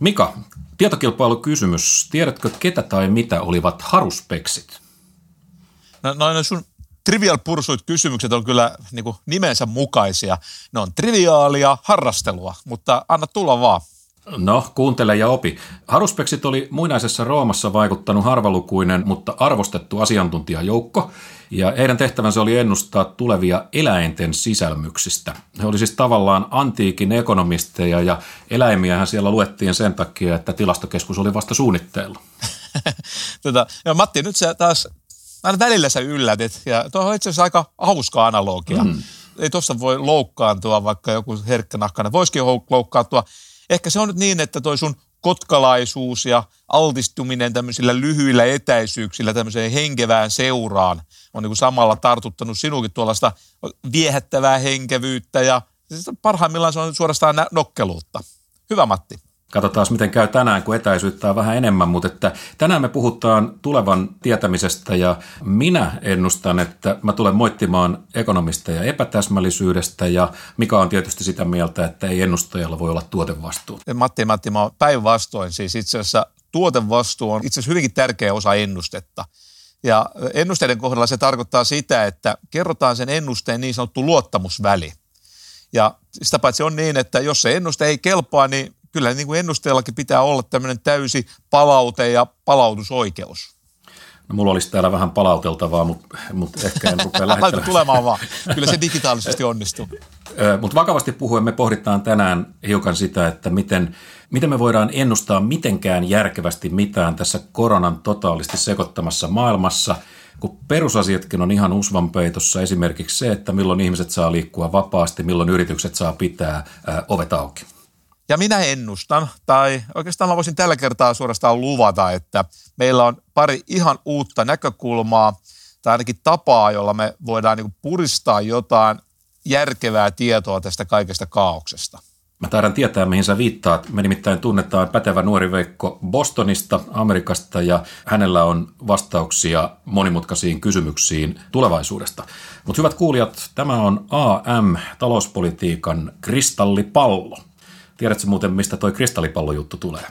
Mika, tietokilpailukysymys. Tiedätkö, ketä tai mitä olivat haruspeksit? No, noin sun trivial pursuit kysymykset on kyllä niin nimensä mukaisia. Ne on triviaalia harrastelua, mutta anna tulla vaan. No, kuuntele ja opi. Haruspeksit oli muinaisessa Roomassa vaikuttanut harvalukuinen, mutta arvostettu asiantuntijajoukko, ja heidän tehtävänsä oli ennustaa tulevia eläinten sisälmyksistä. He oli siis tavallaan antiikin ekonomisteja, ja eläimiähän siellä luettiin sen takia, että tilastokeskus oli vasta suunnitteilla. tota, ja Matti, nyt sä taas aina välillä sä yllätit, ja tuo on itse asiassa aika hauska analogia. Mm. Ei tuossa voi loukkaantua, vaikka joku herkkänahkainen voisikin loukkaantua. Ehkä se on nyt niin, että toi sun kotkalaisuus ja altistuminen tämmöisillä lyhyillä etäisyyksillä tämmöiseen henkevään seuraan on niin kuin samalla tartuttanut sinunkin tuollaista viehättävää henkevyyttä ja siis parhaimmillaan se on suorastaan nokkeluutta. Hyvä Matti. Katsotaan, miten käy tänään, kun etäisyyttä on vähän enemmän, mutta että tänään me puhutaan tulevan tietämisestä ja minä ennustan, että mä tulen moittimaan ekonomista ja epätäsmällisyydestä ja mikä on tietysti sitä mieltä, että ei ennustajalla voi olla tuotevastuu. Matti, Matti, mä päinvastoin siis itse asiassa tuotevastuu on itse asiassa hyvinkin tärkeä osa ennustetta. Ja ennusteiden kohdalla se tarkoittaa sitä, että kerrotaan sen ennusteen niin sanottu luottamusväli. Ja sitä paitsi on niin, että jos se ennuste ei kelpaa, niin kyllä niin kuin ennusteellakin pitää olla tämmöinen täysi palaute ja palautusoikeus. No, mulla olisi täällä vähän palauteltavaa, mutta, mutta ehkä en rupea lähettämään. tulemaan vaan. Kyllä se digitaalisesti onnistuu. mutta vakavasti puhuen me pohditaan tänään hiukan sitä, että miten, miten me voidaan ennustaa mitenkään järkevästi mitään tässä koronan totaalisesti sekoittamassa maailmassa, kun perusasiatkin on ihan usvanpeitossa. Esimerkiksi se, että milloin ihmiset saa liikkua vapaasti, milloin yritykset saa pitää ää, ovet auki. Ja minä ennustan, tai oikeastaan mä voisin tällä kertaa suorastaan luvata, että meillä on pari ihan uutta näkökulmaa, tai ainakin tapaa, jolla me voidaan niin puristaa jotain järkevää tietoa tästä kaikesta kaauksesta. Mä taidan tietää, mihin sä viittaat. Me nimittäin tunnetaan pätevä nuori Veikko Bostonista, Amerikasta, ja hänellä on vastauksia monimutkaisiin kysymyksiin tulevaisuudesta. Mutta hyvät kuulijat, tämä on AM, talouspolitiikan kristallipallo. Tiedätkö muuten, mistä toi kristallipallojuttu tulee?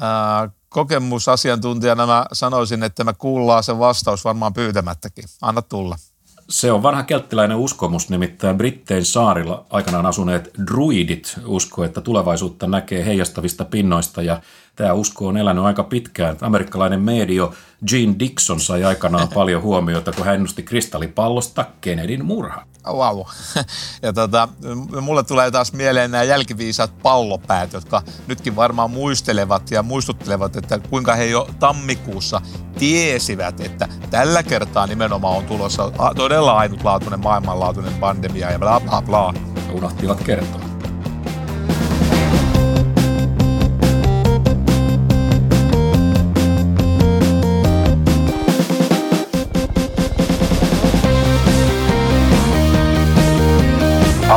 Ää, kokemusasiantuntijana mä sanoisin, että me kuullaan sen vastaus varmaan pyytämättäkin. Anna tulla. Se on vanha kelttiläinen uskomus, nimittäin Brittein saarilla aikanaan asuneet druidit usko, että tulevaisuutta näkee heijastavista pinnoista ja tämä usko on elänyt aika pitkään. Amerikkalainen medio Gene Dixon sai aikanaan paljon huomiota, kun hän ennusti kristallipallosta Kennedyn murha. Wow. Ja tota, mulle tulee taas mieleen nämä jälkiviisaat pallopäät, jotka nytkin varmaan muistelevat ja muistuttelevat, että kuinka he jo tammikuussa tiesivät, että tällä kertaa nimenomaan on tulossa todella ainutlaatuinen maailmanlaatuinen pandemia ja bla bla bla. Unohtivat kertoa.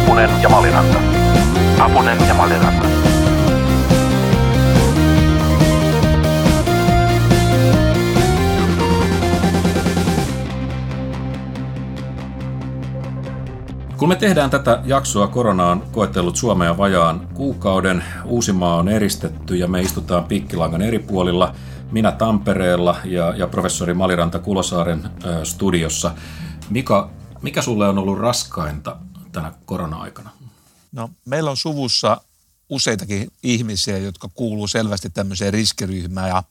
Apunen ja Maliranta. Apunen ja Maliranta. Kun me tehdään tätä jaksoa, koronaan koetellut Suomea vajaan kuukauden. Uusimaa on eristetty ja me istutaan pikkilangan eri puolilla. Minä Tampereella ja, ja professori Maliranta Kulosaaren ö, studiossa. Mika, mikä sulle on ollut raskainta tänä korona-aikana? No, meillä on suvussa useitakin ihmisiä, jotka kuuluu selvästi tämmöiseen riskiryhmään ja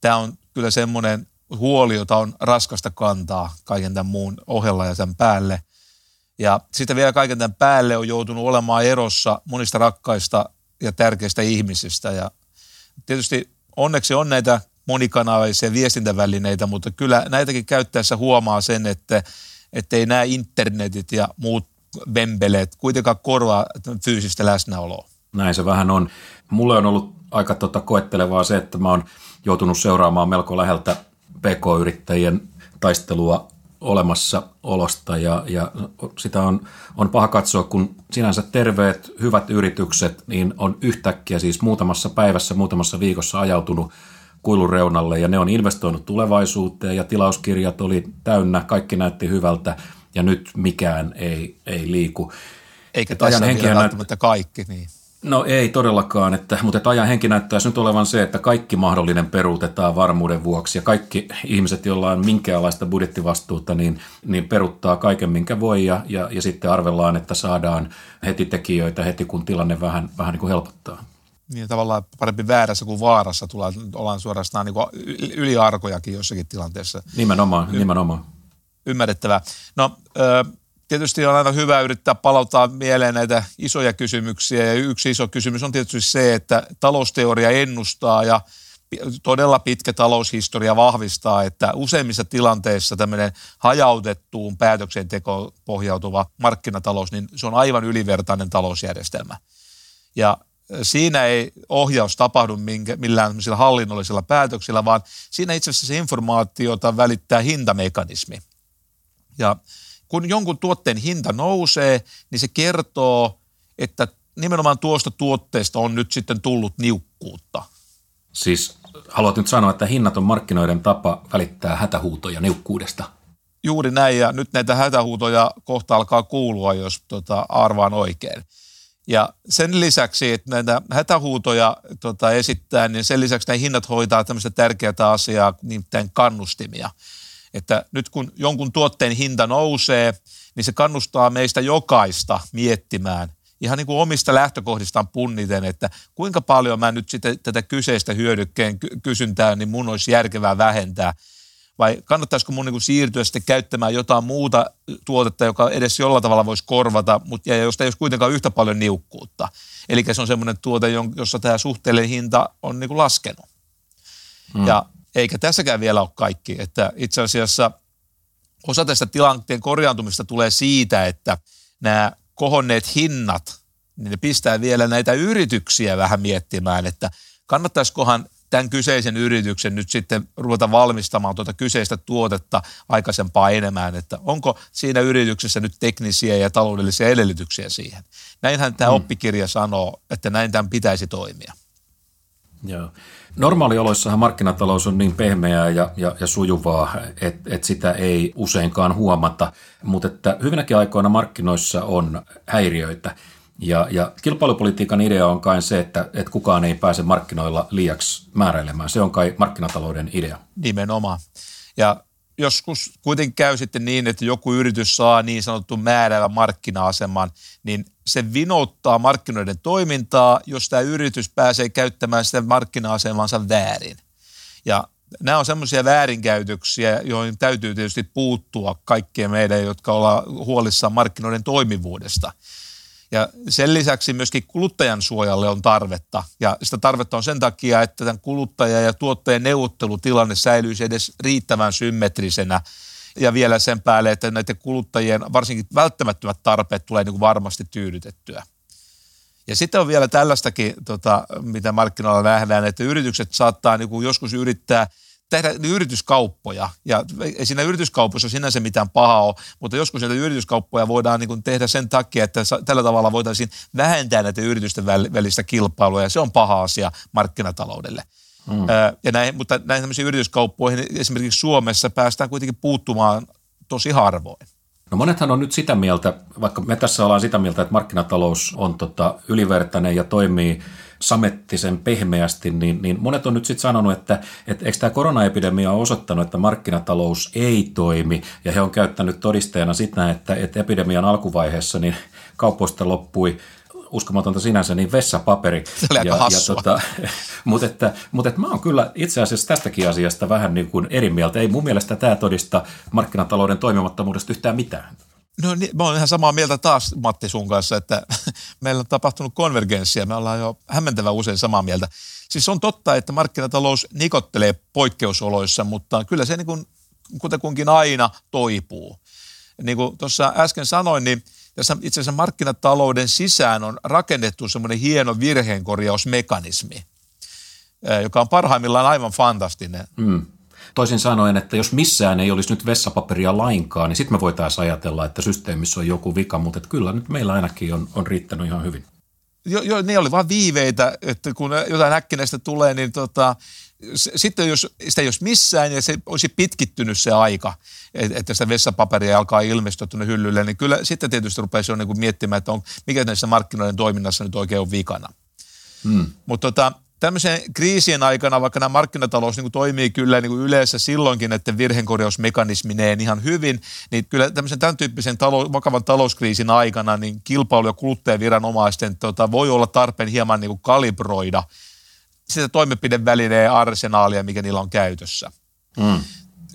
tämä on kyllä semmoinen huoli, jota on raskasta kantaa kaiken tämän muun ohella ja sen päälle. Ja sitten vielä kaiken tämän päälle on joutunut olemaan erossa monista rakkaista ja tärkeistä ihmisistä. Ja tietysti onneksi on näitä monikanavaisia viestintävälineitä, mutta kyllä näitäkin käyttäessä huomaa sen, että ei nämä internetit ja muut vempeleet kuitenkaan korvaa fyysistä läsnäoloa. Näin se vähän on. Mulle on ollut aika tota koettelevaa se, että mä oon joutunut seuraamaan melko läheltä PK-yrittäjien taistelua olemassa olosta ja, ja sitä on, on paha katsoa, kun sinänsä terveet, hyvät yritykset, niin on yhtäkkiä siis muutamassa päivässä, muutamassa viikossa ajautunut kuilun reunalle ja ne on investoinut tulevaisuuteen ja tilauskirjat oli täynnä, kaikki näytti hyvältä ja nyt mikään ei, ei liiku. Eikä tässä ole välttämättä näyt... kaikki. Niin. No ei todellakaan, että, mutta että ajan henki näyttäisi nyt olevan se, että kaikki mahdollinen peruutetaan varmuuden vuoksi ja kaikki ihmiset, joilla on minkäänlaista budjettivastuuta, niin, niin peruttaa kaiken minkä voi ja, ja, ja sitten arvellaan, että saadaan heti tekijöitä heti kun tilanne vähän, vähän niin kuin helpottaa. Niin tavallaan parempi väärässä kuin vaarassa tullaan, ollaan suorastaan niin kuin yliarkojakin jossakin tilanteessa. Nimenomaan, y- nimenomaan. Ymmärrettävää. No, tietysti on aina hyvä yrittää palauttaa mieleen näitä isoja kysymyksiä. Ja yksi iso kysymys on tietysti se, että talousteoria ennustaa ja todella pitkä taloushistoria vahvistaa, että useimmissa tilanteissa tämmöinen hajautettuun päätöksentekoon pohjautuva markkinatalous, niin se on aivan ylivertainen talousjärjestelmä. Ja siinä ei ohjaus tapahdu millään hallinnollisilla päätöksillä, vaan siinä itse asiassa se informaatiota välittää hintamekanismi. Ja kun jonkun tuotteen hinta nousee, niin se kertoo, että nimenomaan tuosta tuotteesta on nyt sitten tullut niukkuutta. Siis haluat nyt sanoa, että hinnat on markkinoiden tapa välittää hätähuutoja niukkuudesta? Juuri näin, ja nyt näitä hätähuutoja kohta alkaa kuulua, jos tota, arvaan oikein. Ja sen lisäksi, että näitä hätähuutoja tota, esittää, niin sen lisäksi nämä hinnat hoitaa tämmöistä tärkeää asiaa, nimittäin kannustimia – että nyt kun jonkun tuotteen hinta nousee, niin se kannustaa meistä jokaista miettimään ihan niin kuin omista lähtökohdistaan punniten, että kuinka paljon mä nyt sitten tätä kyseistä hyödykkeen kysyntää, niin mun olisi järkevää vähentää. Vai kannattaisiko mun niin kuin siirtyä sitten käyttämään jotain muuta tuotetta, joka edes jollain tavalla voisi korvata, mutta ja josta ei olisi kuitenkaan yhtä paljon niukkuutta. Eli se on semmoinen tuote, jossa tämä suhteellinen hinta on niin kuin laskenut. Hmm. Ja eikä tässäkään vielä ole kaikki. Että itse asiassa osa tästä tilanteen korjaantumista tulee siitä, että nämä kohonneet hinnat, niin ne pistää vielä näitä yrityksiä vähän miettimään, että kannattaisikohan tämän kyseisen yrityksen nyt sitten ruveta valmistamaan tuota kyseistä tuotetta aikaisempaa enemmän, että onko siinä yrityksessä nyt teknisiä ja taloudellisia edellytyksiä siihen. Näinhän tämä mm. oppikirja sanoo, että näin tämän pitäisi toimia. Joo. Normaalioloissahan markkinatalous on niin pehmeää ja, ja, ja sujuvaa, että et sitä ei useinkaan huomata, mutta että hyvinäkin aikoina markkinoissa on häiriöitä. Ja, ja kilpailupolitiikan idea on kai se, että, että kukaan ei pääse markkinoilla liiaksi määräilemään. Se on kai markkinatalouden idea. Nimenomaan. Ja joskus kuitenkin käy sitten niin, että joku yritys saa niin sanottu määräävä markkina-aseman, niin se vinouttaa markkinoiden toimintaa, jos tämä yritys pääsee käyttämään sitä markkina-asemansa väärin. Ja nämä on semmoisia väärinkäytöksiä, joihin täytyy tietysti puuttua kaikkien meidän, jotka ollaan huolissaan markkinoiden toimivuudesta – ja sen lisäksi myöskin kuluttajan suojalle on tarvetta. Ja sitä tarvetta on sen takia, että tämän kuluttaja- ja tuottajan neuvottelutilanne säilyisi edes riittävän symmetrisenä. Ja vielä sen päälle, että näiden kuluttajien varsinkin välttämättömät tarpeet tulee niin kuin varmasti tyydytettyä. Ja sitten on vielä tällaistakin, tota, mitä markkinoilla nähdään, että yritykset saattaa niin kuin joskus yrittää – tehdä yrityskauppoja. Ja ei siinä yrityskaupassa sinänsä mitään pahaa ole, mutta joskus näitä yrityskauppoja voidaan niin kuin tehdä sen takia, että tällä tavalla voitaisiin vähentää näitä yritysten välistä kilpailua, ja se on paha asia markkinataloudelle. Mm. Ja näin, mutta näihin tämmöisiin yrityskauppoihin esimerkiksi Suomessa päästään kuitenkin puuttumaan tosi harvoin. No monethan on nyt sitä mieltä, vaikka me tässä ollaan sitä mieltä, että markkinatalous on tota ylivertainen ja toimii samettisen pehmeästi, niin, niin monet on nyt sitten sanonut, että, että eikö tämä koronaepidemia ole osoittanut, että markkinatalous ei toimi, ja he on käyttänyt todisteena sitä, että, että epidemian alkuvaiheessa niin kauppoista loppui uskomatonta sinänsä, niin vessapaperi. Se oli ja, ja tota, mutta että, mutta että mä oon kyllä itse asiassa tästäkin asiasta vähän niin kuin eri mieltä. Ei mun mielestä tämä todista markkinatalouden toimimattomuudesta yhtään mitään. No niin, mä olen ihan samaa mieltä taas Matti sun kanssa, että meillä on tapahtunut konvergenssia, me ollaan jo hämmentävän usein samaa mieltä. Siis on totta, että markkinatalous nikottelee poikkeusoloissa, mutta kyllä se niin kuin, kutakunkin aina toipuu. Niin kuin tuossa äsken sanoin, niin tässä itse asiassa markkinatalouden sisään on rakennettu semmoinen hieno virheenkorjausmekanismi, joka on parhaimmillaan aivan fantastinen. Mm. Toisin sanoen, että jos missään ei olisi nyt vessapaperia lainkaan, niin sitten me voitaisiin ajatella, että systeemissä on joku vika, mutta että kyllä nyt meillä ainakin on, on riittänyt ihan hyvin. Jo, jo, ne oli vain viiveitä, että kun jotain äkkinäistä tulee, niin tota, sitten jos sitä ei olisi missään ja se olisi pitkittynyt se aika, että sitä vessapaperia alkaa ilmestyä tuonne hyllylle, niin kyllä sitten tietysti rupeaa jo niin miettimään, että on, mikä näissä markkinoiden toiminnassa nyt oikein on vikana. Hmm. Mutta tota, tämmöisen kriisien aikana, vaikka nämä markkinatalous niin kuin toimii kyllä niin kuin yleensä silloinkin, että virhenkorjausmekanismi menee ihan hyvin, niin kyllä tämmöisen tämän tyyppisen talou- vakavan talouskriisin aikana niin kilpailu- ja kuluttajaviranomaisten tota, voi olla tarpeen hieman niin kuin kalibroida sitä toimenpidevälineen arsenaalia, mikä niillä on käytössä. Mm.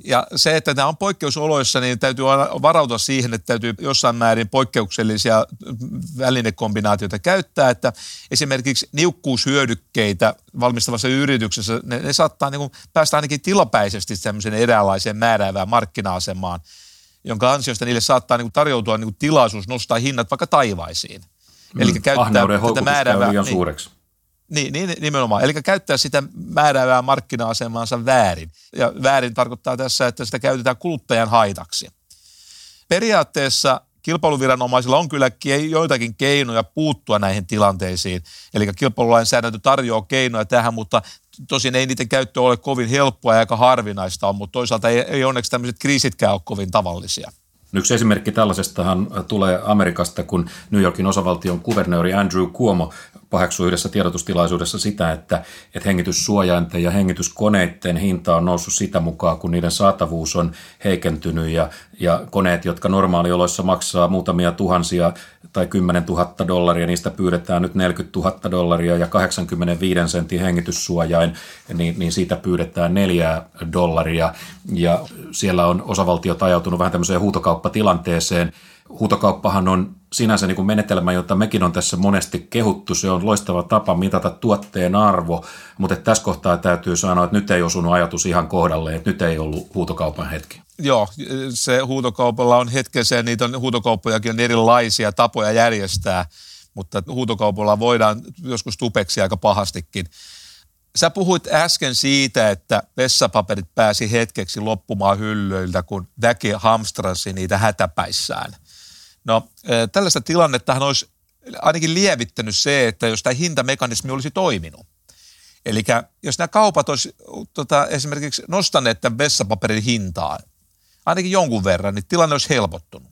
Ja se, että nämä on poikkeusoloissa, niin täytyy aina varautua siihen, että täytyy jossain määrin poikkeuksellisia välinekombinaatioita käyttää, että esimerkiksi niukkuushyödykkeitä valmistavassa yrityksessä, ne, ne saattaa niin kuin päästä ainakin tilapäisesti tämmöiseen eräänlaiseen määräävään markkina-asemaan, jonka ansiosta niille saattaa niin kuin tarjoutua niin kuin tilaisuus nostaa hinnat vaikka taivaisiin. Mm, Eli käyttää tätä määräävää... niin, suureksi. Niin, niin, nimenomaan. Eli käyttää sitä määräävää markkina-asemaansa väärin. Ja väärin tarkoittaa tässä, että sitä käytetään kuluttajan haitaksi. Periaatteessa kilpailuviranomaisilla on kyllä joitakin keinoja puuttua näihin tilanteisiin. Eli kilpailulainsäädäntö tarjoaa keinoja tähän, mutta tosin ei niiden käyttö ole kovin helppoa ja aika harvinaista mutta toisaalta ei, ei onneksi tämmöiset kriisitkään ole kovin tavallisia. Yksi esimerkki tällaisestahan tulee Amerikasta, kun New Yorkin osavaltion kuvernööri Andrew Cuomo paheksui yhdessä tiedotustilaisuudessa sitä, että, että hengityssuojainten ja hengityskoneiden hinta on noussut sitä mukaan, kun niiden saatavuus on heikentynyt ja, ja koneet, jotka normaalioloissa maksaa muutamia tuhansia tai 10 000 dollaria, niistä pyydetään nyt 40 000 dollaria ja 85 sentin hengityssuojain, niin, niin siitä pyydetään 4 dollaria. Ja siellä on osavaltiot ajautunut vähän tämmöiseen huutokauppatilanteeseen, huutokauppahan on sinänsä niin kuin menetelmä, jota mekin on tässä monesti kehuttu. Se on loistava tapa mitata tuotteen arvo, mutta tässä kohtaa täytyy sanoa, että nyt ei osunut ajatus ihan kohdalle, että nyt ei ollut huutokaupan hetki. Joo, se huutokaupalla on hetkessä ja niitä on, huutokauppojakin on erilaisia tapoja järjestää, mutta huutokaupalla voidaan joskus tupeksi aika pahastikin. Sä puhuit äsken siitä, että vessapaperit pääsi hetkeksi loppumaan hyllyiltä, kun väki hamstrasi niitä hätäpäissään – No tällaista tilannettahan olisi ainakin lievittänyt se, että jos tämä hintamekanismi olisi toiminut. Eli jos nämä kaupat olisi tota, esimerkiksi nostaneet tämän vessapaperin hintaa ainakin jonkun verran, niin tilanne olisi helpottunut.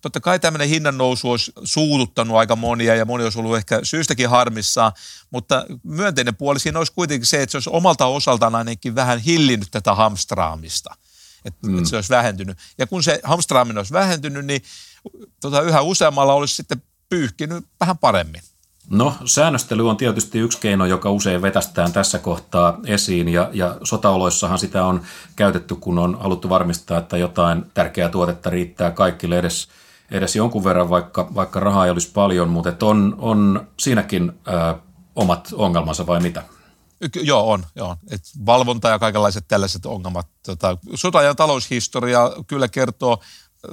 Totta kai tämmöinen hinnan nousu olisi suututtanut aika monia ja moni olisi ollut ehkä syystäkin harmissaan, mutta myönteinen puoli siinä olisi kuitenkin se, että se olisi omalta osaltaan ainakin vähän hillinnyt tätä hamstraamista, että, mm. se olisi vähentynyt. Ja kun se hamstraaminen olisi vähentynyt, niin tota, yhä useammalla olisi sitten pyyhkinyt vähän paremmin. No, säännöstely on tietysti yksi keino, joka usein vetästään tässä kohtaa esiin, ja, ja sotaoloissahan sitä on käytetty, kun on haluttu varmistaa, että jotain tärkeää tuotetta riittää kaikille edes, edes jonkun verran, vaikka, vaikka rahaa ei olisi paljon, mutta on, on siinäkin ö, omat ongelmansa vai mitä? Joo, on. Joo. Et valvonta ja kaikenlaiset tällaiset ongelmat. Tota, sota- ja taloushistoria kyllä kertoo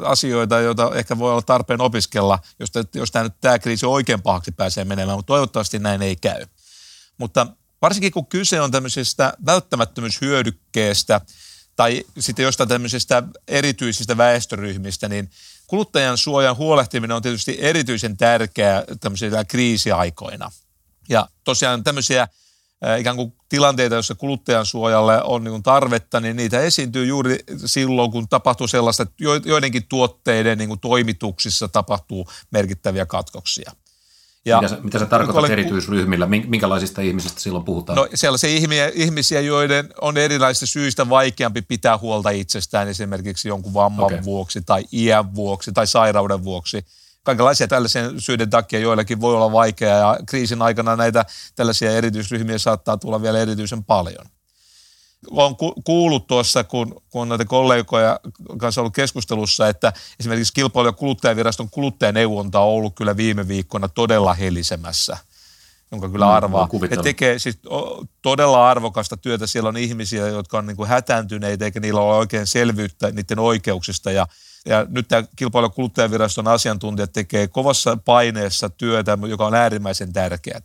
asioita, joita ehkä voi olla tarpeen opiskella, jos, jos tämä, nyt, tämä kriisi oikein pahaksi pääsee menemään, mutta toivottavasti näin ei käy. Mutta varsinkin kun kyse on tämmöisestä välttämättömyyshyödykkeestä tai sitten jostain tämmöisestä erityisistä väestöryhmistä, niin kuluttajan suojan huolehtiminen on tietysti erityisen tärkeää tämmöisillä kriisiaikoina. Ja tosiaan tämmöisiä ikään kuin tilanteita, joissa kuluttajan suojalle on niin tarvetta, niin niitä esiintyy juuri silloin, kun tapahtuu sellaista, että joidenkin tuotteiden niin kuin toimituksissa tapahtuu merkittäviä katkoksia. Ja, mitä, sä, mitä sä tarkoitat olen, erityisryhmillä? Minkälaisista ihmisistä silloin puhutaan? No sellaisia ihmisiä, ihmisiä, joiden on erilaisista syistä vaikeampi pitää huolta itsestään esimerkiksi jonkun vamman okay. vuoksi tai iän vuoksi tai sairauden vuoksi – kaikenlaisia tällaisen syiden takia joillakin voi olla vaikeaa ja kriisin aikana näitä tällaisia erityisryhmiä saattaa tulla vielä erityisen paljon. Olen kuullut tuossa, kun, kun on näitä kollegoja kanssa ollut keskustelussa, että esimerkiksi kilpailu- ja kuluttajaviraston kuluttajaneuvonta on ollut kyllä viime viikkoina todella helisemässä jonka kyllä mm, arvaa. He tekee siis todella arvokasta työtä. Siellä on ihmisiä, jotka on niin kuin hätääntyneitä, eikä niillä ole oikein selvyyttä niiden oikeuksista. Ja ja nyt tämä kilpailu- kuluttajaviraston asiantuntijat tekee kovassa paineessa työtä, joka on äärimmäisen tärkeää.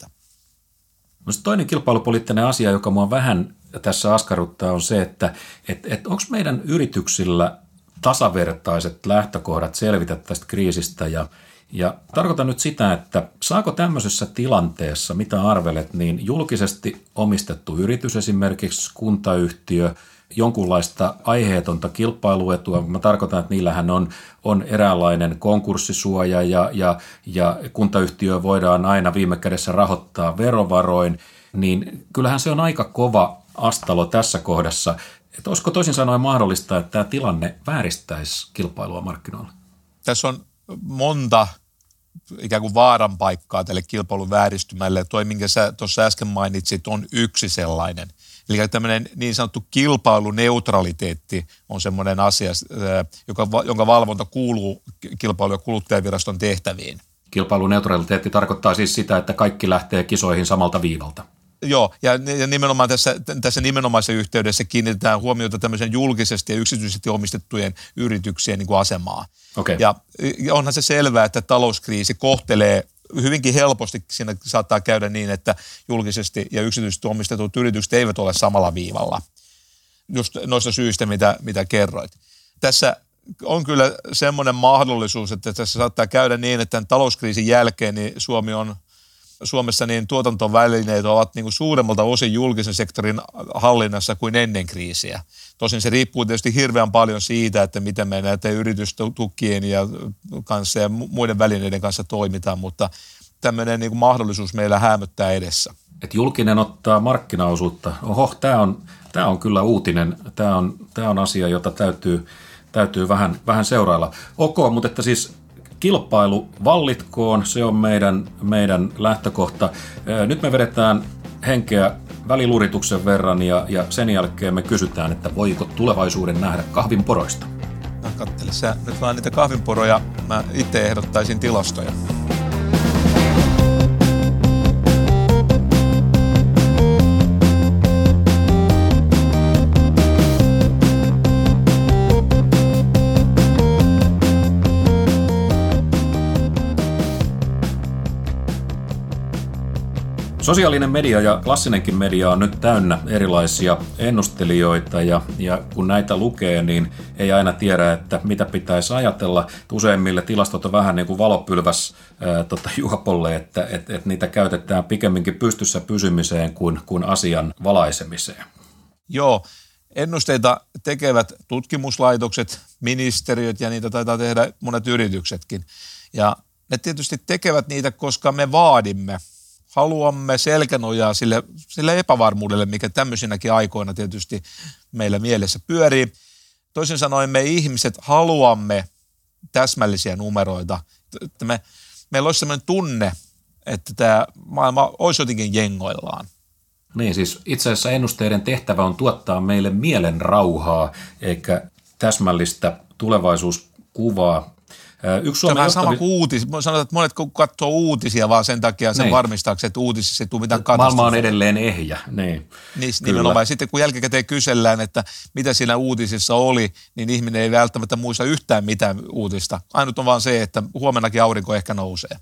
No toinen kilpailupoliittinen asia, joka mua vähän tässä askarruttaa, on se, että et, et onko meidän yrityksillä tasavertaiset lähtökohdat selvitä tästä kriisistä ja, Ja tarkoitan nyt sitä, että saako tämmöisessä tilanteessa, mitä arvelet, niin julkisesti omistettu yritys, esimerkiksi kuntayhtiö, jonkunlaista aiheetonta kilpailuetua. Mä tarkoitan, että niillähän on, on eräänlainen konkurssisuoja ja, ja, ja kuntayhtiö voidaan aina viime kädessä rahoittaa verovaroin, niin kyllähän se on aika kova astalo tässä kohdassa. Että olisiko toisin sanoen mahdollista, että tämä tilanne vääristäisi kilpailua markkinoilla? Tässä on monta ikään kuin vaaran paikkaa tälle kilpailun vääristymälle. Toi, minkä sä tuossa äsken mainitsit, on yksi sellainen. Eli tämmöinen niin sanottu kilpailuneutraliteetti on semmoinen asia, joka, jonka valvonta kuuluu kilpailu- ja kuluttajaviraston tehtäviin. Kilpailuneutraliteetti tarkoittaa siis sitä, että kaikki lähtee kisoihin samalta viivalta. Joo, ja, ja nimenomaan tässä, tässä nimenomaisessa yhteydessä kiinnitetään huomiota tämmöisen julkisesti ja yksityisesti omistettujen yrityksien niin kuin asemaa. Okay. Ja, ja onhan se selvää, että talouskriisi kohtelee hyvinkin helposti siinä saattaa käydä niin, että julkisesti ja yksityisesti omistetut yritykset eivät ole samalla viivalla just noista syistä, mitä, mitä kerroit. Tässä on kyllä semmoinen mahdollisuus, että tässä saattaa käydä niin, että tämän talouskriisin jälkeen niin Suomi on Suomessa niin tuotantovälineet ovat niin kuin suuremmalta osin julkisen sektorin hallinnassa kuin ennen kriisiä. Tosin se riippuu tietysti hirveän paljon siitä, että miten me näiden yritystukien ja kanssa ja muiden välineiden kanssa toimitaan, mutta tämmöinen niin kuin mahdollisuus meillä hämöttää edessä. Et julkinen ottaa markkinaosuutta. Oho, tämä on, tämä on kyllä uutinen. Tämä on, tämä on asia, jota täytyy, täytyy vähän, vähän seurailla. Ok, mutta että siis kilpailu vallitkoon, se on meidän, meidän lähtökohta. Nyt me vedetään henkeä välilurituksen verran ja, ja sen jälkeen me kysytään, että voiko tulevaisuuden nähdä kahvinporoista. Mä kattelin, sä nyt vaan niitä kahvinporoja, mä itse ehdottaisin tilastoja. Sosiaalinen media ja klassinenkin media on nyt täynnä erilaisia ennustelijoita ja, ja kun näitä lukee, niin ei aina tiedä, että mitä pitäisi ajatella. Useimmille tilastot on vähän niin kuin valopylväs ää, tota, juopolle, että et, et niitä käytetään pikemminkin pystyssä pysymiseen kuin, kuin asian valaisemiseen. Joo, ennusteita tekevät tutkimuslaitokset, ministeriöt ja niitä taitaa tehdä monet yrityksetkin. Ja ne tietysti tekevät niitä, koska me vaadimme – haluamme selkänojaa sille, sille epävarmuudelle, mikä tämmöisinäkin aikoina tietysti meillä mielessä pyörii. Toisin sanoen me ihmiset haluamme täsmällisiä numeroita. Että me, meillä olisi sellainen tunne, että tämä maailma olisi jotenkin jengoillaan. Niin, siis itse asiassa ennusteiden tehtävä on tuottaa meille mielen rauhaa, eikä täsmällistä tulevaisuuskuvaa Yksi Suomen se on sama kuin uutis. Sanotaan, että monet katsoo uutisia vaan sen takia sen niin. varmistaakseen, että uutisissa ei tule mitään katastrofia. Maailma on edelleen ehjä. Niin, niin nimenomaan. Sitten kun jälkikäteen kysellään, että mitä siinä uutisissa oli, niin ihminen ei välttämättä muista yhtään mitään uutista. Ainut on vaan se, että huomennakin aurinko ehkä nousee.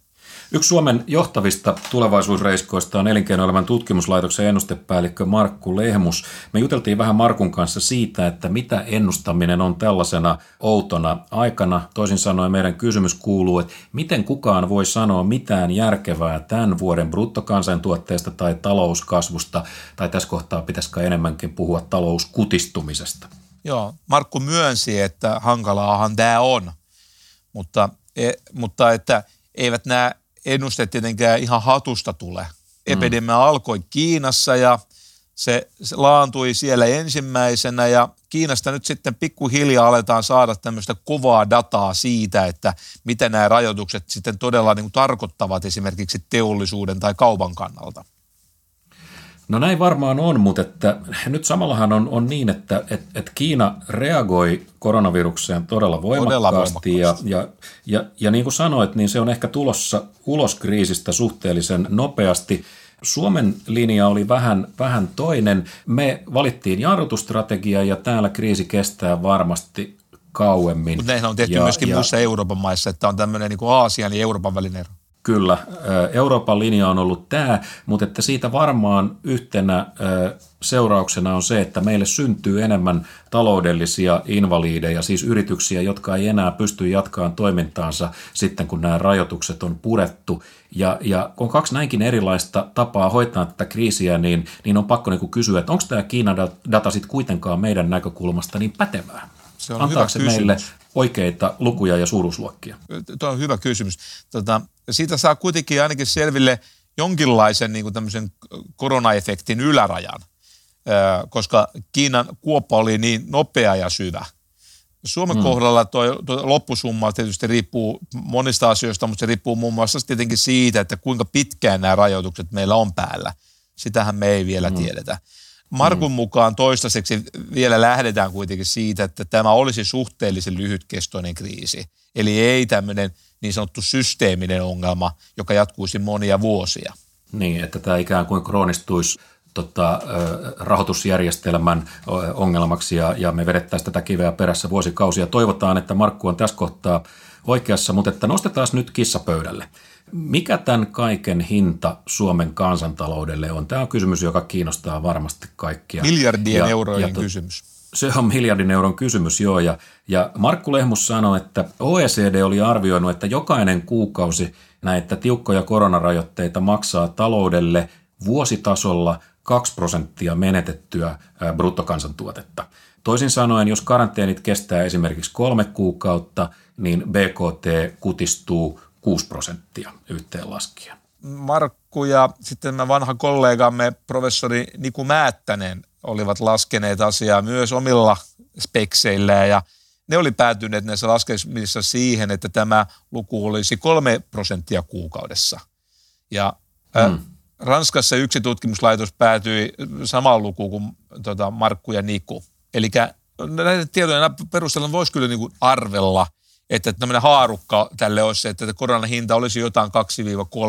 Yksi Suomen johtavista tulevaisuusreiskoista on elinkeinoelämän tutkimuslaitoksen ennustepäällikkö Markku Lehmus. Me juteltiin vähän Markun kanssa siitä, että mitä ennustaminen on tällaisena outona aikana. Toisin sanoen meidän kysymys kuuluu, että miten kukaan voi sanoa mitään järkevää tämän vuoden bruttokansantuotteesta tai talouskasvusta, tai tässä kohtaa pitäisikö enemmänkin puhua talouskutistumisesta. Joo, Markku myönsi, että hankalaahan tämä on, mutta, e, mutta että eivät nämä ennusteet tietenkään ihan hatusta tule. Epidemia mm. alkoi Kiinassa ja se, se laantui siellä ensimmäisenä ja Kiinasta nyt sitten pikkuhiljaa aletaan saada tämmöistä kovaa dataa siitä, että miten nämä rajoitukset sitten todella niin kuin tarkoittavat esimerkiksi teollisuuden tai kaupan kannalta. No näin varmaan on, mutta että nyt samallahan on, on niin, että et, et Kiina reagoi koronavirukseen todella voimakkaasti, todella voimakkaasti. Ja, ja, ja, ja niin kuin sanoit, niin se on ehkä tulossa ulos kriisistä suhteellisen nopeasti. Suomen linja oli vähän, vähän toinen. Me valittiin jarrutusstrategia ja täällä kriisi kestää varmasti kauemmin. Mutta on tehty ja, myöskin ja, muissa Euroopan maissa, että on tämmöinen niin kuin Aasian ja Euroopan välinen ero. Kyllä, Euroopan linja on ollut tämä, mutta että siitä varmaan yhtenä seurauksena on se, että meille syntyy enemmän taloudellisia invaliideja, siis yrityksiä, jotka ei enää pysty jatkamaan toimintaansa sitten, kun nämä rajoitukset on purettu. Ja, ja kun on kaksi näinkin erilaista tapaa hoitaa tätä kriisiä, niin, niin on pakko niin kysyä, että onko tämä Kiinan data sitten kuitenkaan meidän näkökulmasta niin pätevää? Se on Antaako hyvä se kysymys. meille oikeita lukuja ja suuruusluokkia? Tuo on hyvä kysymys. Tota, siitä saa kuitenkin ainakin selville jonkinlaisen niin kuin tämmöisen koronaefektin ylärajan, koska Kiinan kuoppa oli niin nopea ja syvä. Suomen hmm. kohdalla tuo, tuo loppusumma tietysti riippuu monista asioista, mutta se riippuu muun muassa tietenkin siitä, että kuinka pitkään nämä rajoitukset meillä on päällä. Sitähän me ei vielä hmm. tiedetä. Markun mm. mukaan toistaiseksi vielä lähdetään kuitenkin siitä, että tämä olisi suhteellisen lyhytkestoinen kriisi. Eli ei tämmöinen niin sanottu systeeminen ongelma, joka jatkuisi monia vuosia. Niin, että tämä ikään kuin kroonistuisi tota, rahoitusjärjestelmän ongelmaksi ja, ja me vedettäisiin tätä kiveä perässä vuosikausia. Toivotaan, että Markku on tässä kohtaa oikeassa, mutta että nostetaan nyt kissa pöydälle. Mikä tämän kaiken hinta Suomen kansantaloudelle on? Tämä on kysymys, joka kiinnostaa varmasti kaikkia. Miljardien ja, eurojen ja to, kysymys. Se on miljardin euron kysymys, joo. Ja, ja Markku Lehmus sanoi, että OECD oli arvioinut, että jokainen kuukausi näitä tiukkoja koronarajoitteita maksaa taloudelle vuositasolla 2 prosenttia menetettyä bruttokansantuotetta. Toisin sanoen, jos karanteenit kestää esimerkiksi kolme kuukautta, niin BKT kutistuu 6 prosenttia yhteenlaskien. Markku ja sitten mä vanha kollegamme professori Niku Määttänen olivat laskeneet asiaa myös omilla spekseillä ja ne oli päätyneet näissä laskelmissa siihen, että tämä luku olisi kolme prosenttia kuukaudessa. Ja hmm. Ranskassa yksi tutkimuslaitos päätyi samaan lukuun kuin tota, Markku ja Niku. Eli näiden tietojen perusteella voisi kyllä niin kuin arvella – että tämmöinen haarukka tälle olisi se, että koronan hinta olisi jotain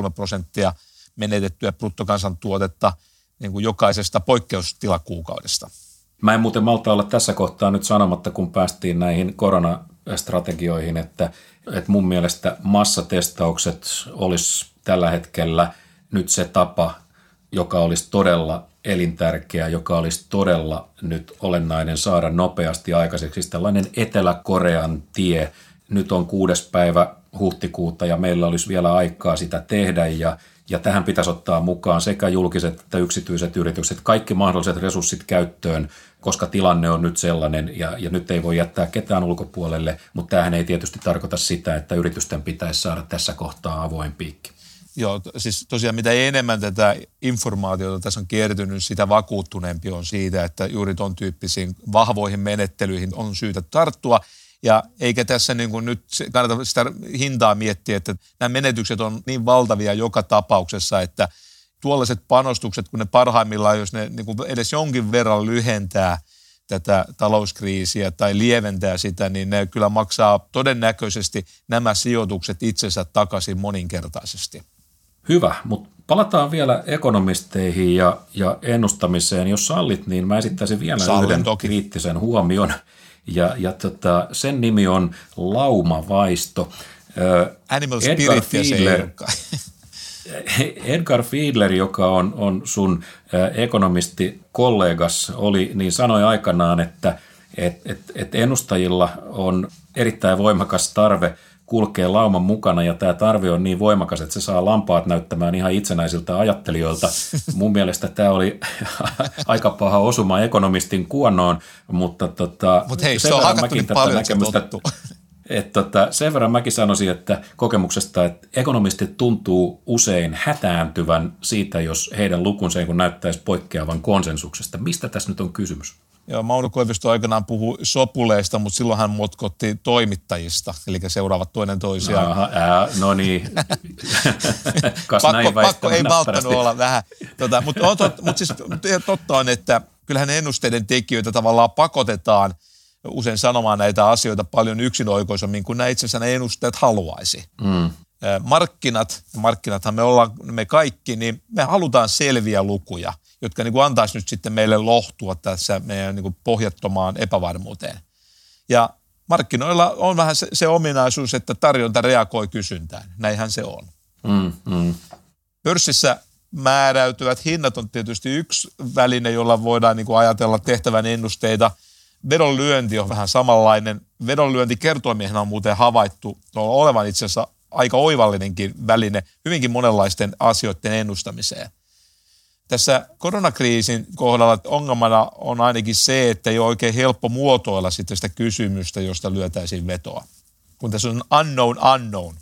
2-3 prosenttia menetettyä bruttokansantuotetta niin kuin jokaisesta poikkeustilakuukaudesta. Mä en muuten malta olla tässä kohtaa nyt sanomatta, kun päästiin näihin koronastrategioihin, että, että mun mielestä massatestaukset olisi tällä hetkellä nyt se tapa, joka olisi todella elintärkeä, joka olisi todella nyt olennainen saada nopeasti aikaiseksi. Tällainen Etelä-Korean tie – nyt on kuudes päivä huhtikuuta ja meillä olisi vielä aikaa sitä tehdä ja, ja tähän pitäisi ottaa mukaan sekä julkiset että yksityiset yritykset, kaikki mahdolliset resurssit käyttöön, koska tilanne on nyt sellainen ja, ja nyt ei voi jättää ketään ulkopuolelle, mutta tämähän ei tietysti tarkoita sitä, että yritysten pitäisi saada tässä kohtaa avoin piikki. Joo, siis tosiaan mitä enemmän tätä informaatiota tässä on kiertynyt, sitä vakuuttuneempi on siitä, että juuri tuon tyyppisiin vahvoihin menettelyihin on syytä tarttua – ja eikä tässä niin kuin nyt kannata sitä hintaa miettiä, että nämä menetykset on niin valtavia joka tapauksessa, että tuollaiset panostukset, kun ne parhaimmillaan, jos ne niin kuin edes jonkin verran lyhentää tätä talouskriisiä tai lieventää sitä, niin ne kyllä maksaa todennäköisesti nämä sijoitukset itsensä takaisin moninkertaisesti. Hyvä, mutta palataan vielä ekonomisteihin ja, ja ennustamiseen. Jos sallit, niin mä esittäisin vielä Sallin yhden toki. kriittisen huomion – ja, ja tota, sen nimi on Laumavaisto. Animal Edgar Fiedler, Edgar Fiedler, joka on, on sun ekonomisti kollegas, oli, niin sanoi aikanaan, että et, et, et ennustajilla on erittäin voimakas tarve – kulkee lauman mukana ja tämä tarve on niin voimakas, että se saa lampaat näyttämään ihan itsenäisiltä ajattelijoilta. Mun mielestä tämä oli aika paha osuma ekonomistin kuonoon, mutta tota, Mut hei, se on hakattu niin paljon, näkemystä, että tota, sen verran mäkin sanoisin, että kokemuksesta, että ekonomistit tuntuu usein hätääntyvän siitä, jos heidän lukunsa ei näyttäisi poikkeavan konsensuksesta. Mistä tässä nyt on kysymys? Joo, Mauno Koivisto aikanaan puhui sopuleista, mutta silloin hän motkotti toimittajista, eli seuraavat toinen toisiaan. Aha, ää, no niin. Kas pakko, näin pakko ei malttanut olla vähän. Tota, mutta, on tot, mutta siis totta on, että kyllähän ennusteiden tekijöitä tavallaan pakotetaan usein sanomaan näitä asioita paljon yksioikoisemmin kuin nämä itse asiassa ne ennusteet haluaisi. Mm. Markkinat, markkinathan me ollaan me kaikki, niin me halutaan selviä lukuja – jotka niin kuin antaisi nyt sitten meille lohtua tässä meidän niin kuin pohjattomaan epävarmuuteen. Ja markkinoilla on vähän se, se ominaisuus, että tarjonta reagoi kysyntään. Näinhän se on. Mm, mm. Pörssissä määräytyvät hinnat on tietysti yksi väline, jolla voidaan niin kuin ajatella tehtävän ennusteita. Vedonlyönti on vähän samanlainen. Vedonlyöntikertoimiehenä on muuten havaittu olevan itse asiassa aika oivallinenkin väline hyvinkin monenlaisten asioiden ennustamiseen. Tässä koronakriisin kohdalla ongelmana on ainakin se, että ei ole oikein helppo muotoilla sitten sitä kysymystä, josta lyötäisiin vetoa. Kun tässä on unknown unknown.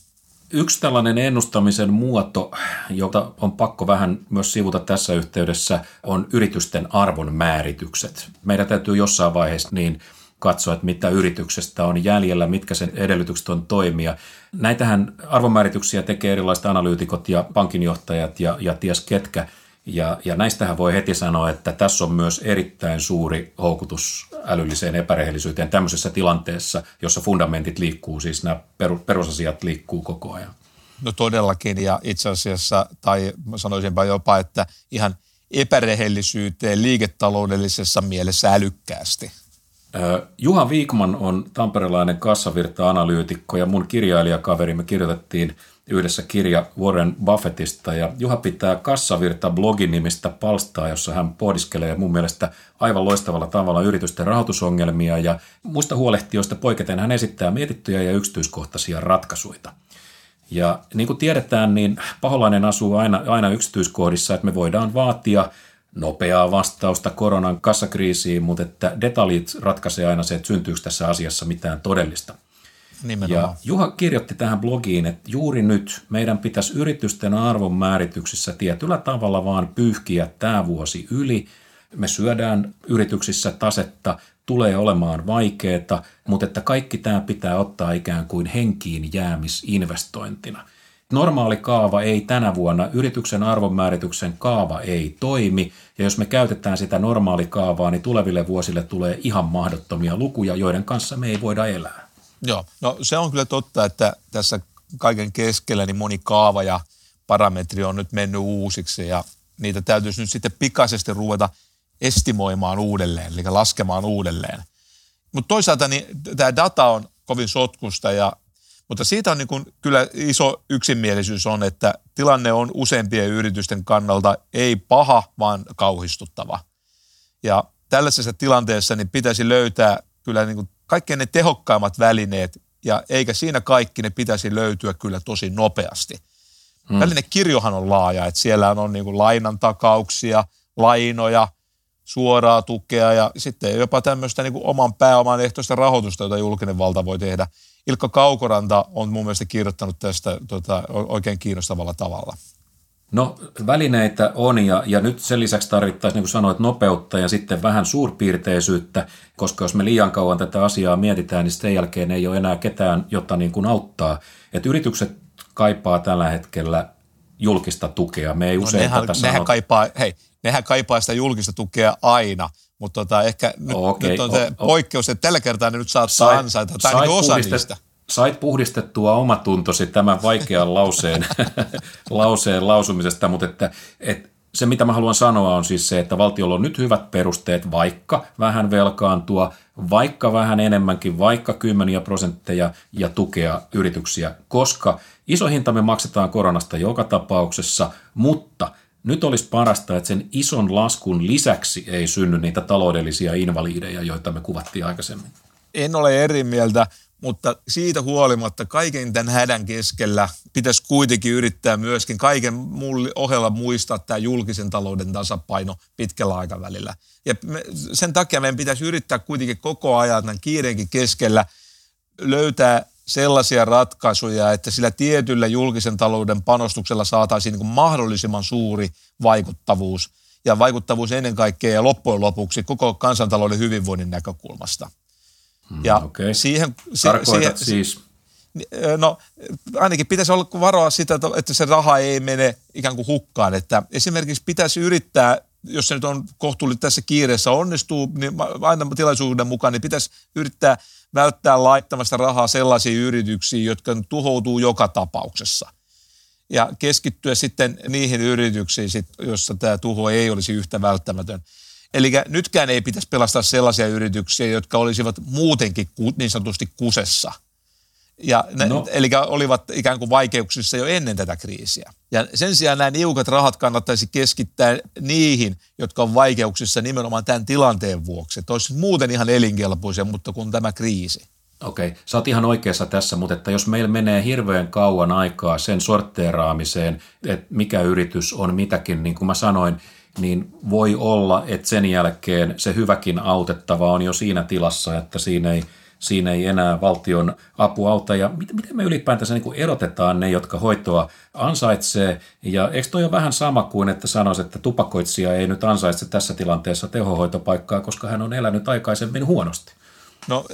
Yksi tällainen ennustamisen muoto, jota on pakko vähän myös sivuta tässä yhteydessä, on yritysten arvon määritykset. Meidän täytyy jossain vaiheessa niin katsoa, että mitä yrityksestä on jäljellä, mitkä sen edellytykset on toimia. Näitähän arvomäärityksiä tekee erilaiset analyytikot ja pankinjohtajat ja, ja ties ketkä. Ja, ja näistähän voi heti sanoa, että tässä on myös erittäin suuri houkutus älylliseen epärehellisyyteen tämmöisessä tilanteessa, jossa fundamentit liikkuu, siis nämä perusasiat liikkuu koko ajan. No todellakin, ja itse asiassa, tai sanoisinpa jopa, että ihan epärehellisyyteen liiketaloudellisessa mielessä älykkäästi. Juha Viikman on tamperelainen kassavirta-analyytikko ja mun kirjailijakaveri. Me kirjoitettiin yhdessä kirja Warren Buffettista ja Juha pitää kassavirta blogin nimistä palstaa, jossa hän pohdiskelee mun mielestä aivan loistavalla tavalla yritysten rahoitusongelmia ja muista huolehtijoista poiketen hän esittää mietittyjä ja yksityiskohtaisia ratkaisuja. Ja niin kuin tiedetään, niin paholainen asuu aina, aina yksityiskohdissa, että me voidaan vaatia – nopeaa vastausta koronan kassakriisiin, mutta että detaljit ratkaisee aina se, että syntyykö tässä asiassa mitään todellista. Nimenomaan. Ja Juha kirjoitti tähän blogiin, että juuri nyt meidän pitäisi yritysten arvon määrityksissä tietyllä tavalla vaan pyyhkiä tämä vuosi yli. Me syödään yrityksissä tasetta, tulee olemaan vaikeaa, mutta että kaikki tämä pitää ottaa ikään kuin henkiin jäämisinvestointina – normaali kaava ei tänä vuonna, yrityksen arvonmäärityksen kaava ei toimi, ja jos me käytetään sitä normaalikaavaa, niin tuleville vuosille tulee ihan mahdottomia lukuja, joiden kanssa me ei voida elää. Joo, no se on kyllä totta, että tässä kaiken keskellä niin moni kaava ja parametri on nyt mennyt uusiksi, ja niitä täytyisi nyt sitten pikaisesti ruveta estimoimaan uudelleen, eli laskemaan uudelleen. Mutta toisaalta niin tämä data on kovin sotkusta ja mutta siitä on niin kuin kyllä iso yksimielisyys on, että tilanne on useimpien yritysten kannalta ei paha, vaan kauhistuttava. Ja tällaisessa tilanteessa niin pitäisi löytää kyllä niin kaikkein ne tehokkaimmat välineet, ja eikä siinä kaikki ne pitäisi löytyä kyllä tosi nopeasti. Hmm. Välinekirjohan on laaja, että siellä on niin kuin lainan takauksia, lainoja, suoraa tukea ja sitten jopa tämmöistä niin kuin oman pääoman ehtoista rahoitusta, jota julkinen valta voi tehdä – Ilkka Kaukoranta on mun mielestä kirjoittanut tästä tota, oikein kiinnostavalla tavalla. No välineitä on ja, ja nyt sen lisäksi tarvittaisiin, niin kuin sanoit, nopeutta ja sitten vähän suurpiirteisyyttä, koska jos me liian kauan tätä asiaa mietitään, niin sen jälkeen ei ole enää ketään, jota niin kuin auttaa. Et yritykset kaipaa tällä hetkellä julkista tukea. Me ei no, usein nehän, tätä nehän sanota. kaipaa, hei, nehän kaipaa sitä julkista tukea aina, mutta tota, ehkä nyt, okay. nyt on se o, poikkeus, että tällä kertaa ne nyt saattaa sai, ansaita. Tämä on niin osa niistä. Sait puhdistettua omatuntosi tämän vaikean lauseen, lauseen lausumisesta, mutta että, että se, mitä mä haluan sanoa, on siis se, että valtiolla on nyt hyvät perusteet, vaikka vähän velkaantua, vaikka vähän enemmänkin, vaikka kymmeniä prosentteja ja tukea yrityksiä, koska iso hinta me maksetaan koronasta joka tapauksessa, mutta nyt olisi parasta, että sen ison laskun lisäksi ei synny niitä taloudellisia invaliideja, joita me kuvattiin aikaisemmin. En ole eri mieltä, mutta siitä huolimatta kaiken tämän hädän keskellä pitäisi kuitenkin yrittää myöskin kaiken ohella muistaa tämä julkisen talouden tasapaino pitkällä aikavälillä. Ja me, sen takia meidän pitäisi yrittää kuitenkin koko ajan tämän kiireenkin keskellä löytää sellaisia ratkaisuja, että sillä tietyllä julkisen talouden panostuksella saataisiin niin mahdollisimman suuri vaikuttavuus ja vaikuttavuus ennen kaikkea ja loppujen lopuksi koko kansantalouden hyvinvoinnin näkökulmasta. Hmm, ja okay. siihen, siihen, siis? No ainakin pitäisi olla varoa sitä, että se raha ei mene ikään kuin hukkaan. Että esimerkiksi pitäisi yrittää, jos se nyt on kohtuullisesti tässä kiireessä onnistuu, niin aina tilaisuuden mukaan, niin pitäisi yrittää – välttää laittamasta rahaa sellaisiin yrityksiin, jotka tuhoutuu joka tapauksessa. Ja keskittyä sitten niihin yrityksiin, joissa tämä tuho ei olisi yhtä välttämätön. Eli nytkään ei pitäisi pelastaa sellaisia yrityksiä, jotka olisivat muutenkin niin sanotusti kusessa. Ja ne, no. Eli olivat ikään kuin vaikeuksissa jo ennen tätä kriisiä. Ja sen sijaan nämä niukat rahat kannattaisi keskittää niihin, jotka on vaikeuksissa nimenomaan tämän tilanteen vuoksi. Että olisi muuten ihan elinkelpoisia, mutta kun tämä kriisi. Okei, sä oot ihan oikeassa tässä, mutta että jos meillä menee hirveän kauan aikaa sen sortteeraamiseen, että mikä yritys on mitäkin, niin kuin mä sanoin, niin voi olla, että sen jälkeen se hyväkin autettava on jo siinä tilassa, että siinä ei, siinä ei enää valtion apu auta. Ja miten, me ylipäätänsä niin erotetaan ne, jotka hoitoa ansaitsee? Ja eikö toi ole vähän sama kuin, että sanoisi, että tupakoitsija ei nyt ansaitse tässä tilanteessa tehohoitopaikkaa, koska hän on elänyt aikaisemmin huonosti? No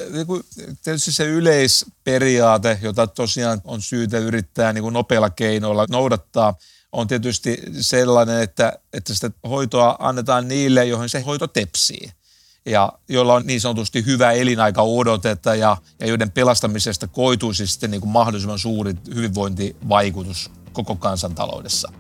tietysti se yleisperiaate, jota tosiaan on syytä yrittää niin kuin nopealla keinoilla noudattaa, on tietysti sellainen, että, että sitä hoitoa annetaan niille, joihin se hoito tepsii ja joilla on niin sanotusti hyvä elinaika odotetta ja, ja joiden pelastamisesta koituisi sitten niin kuin mahdollisimman suuri hyvinvointivaikutus koko kansantaloudessa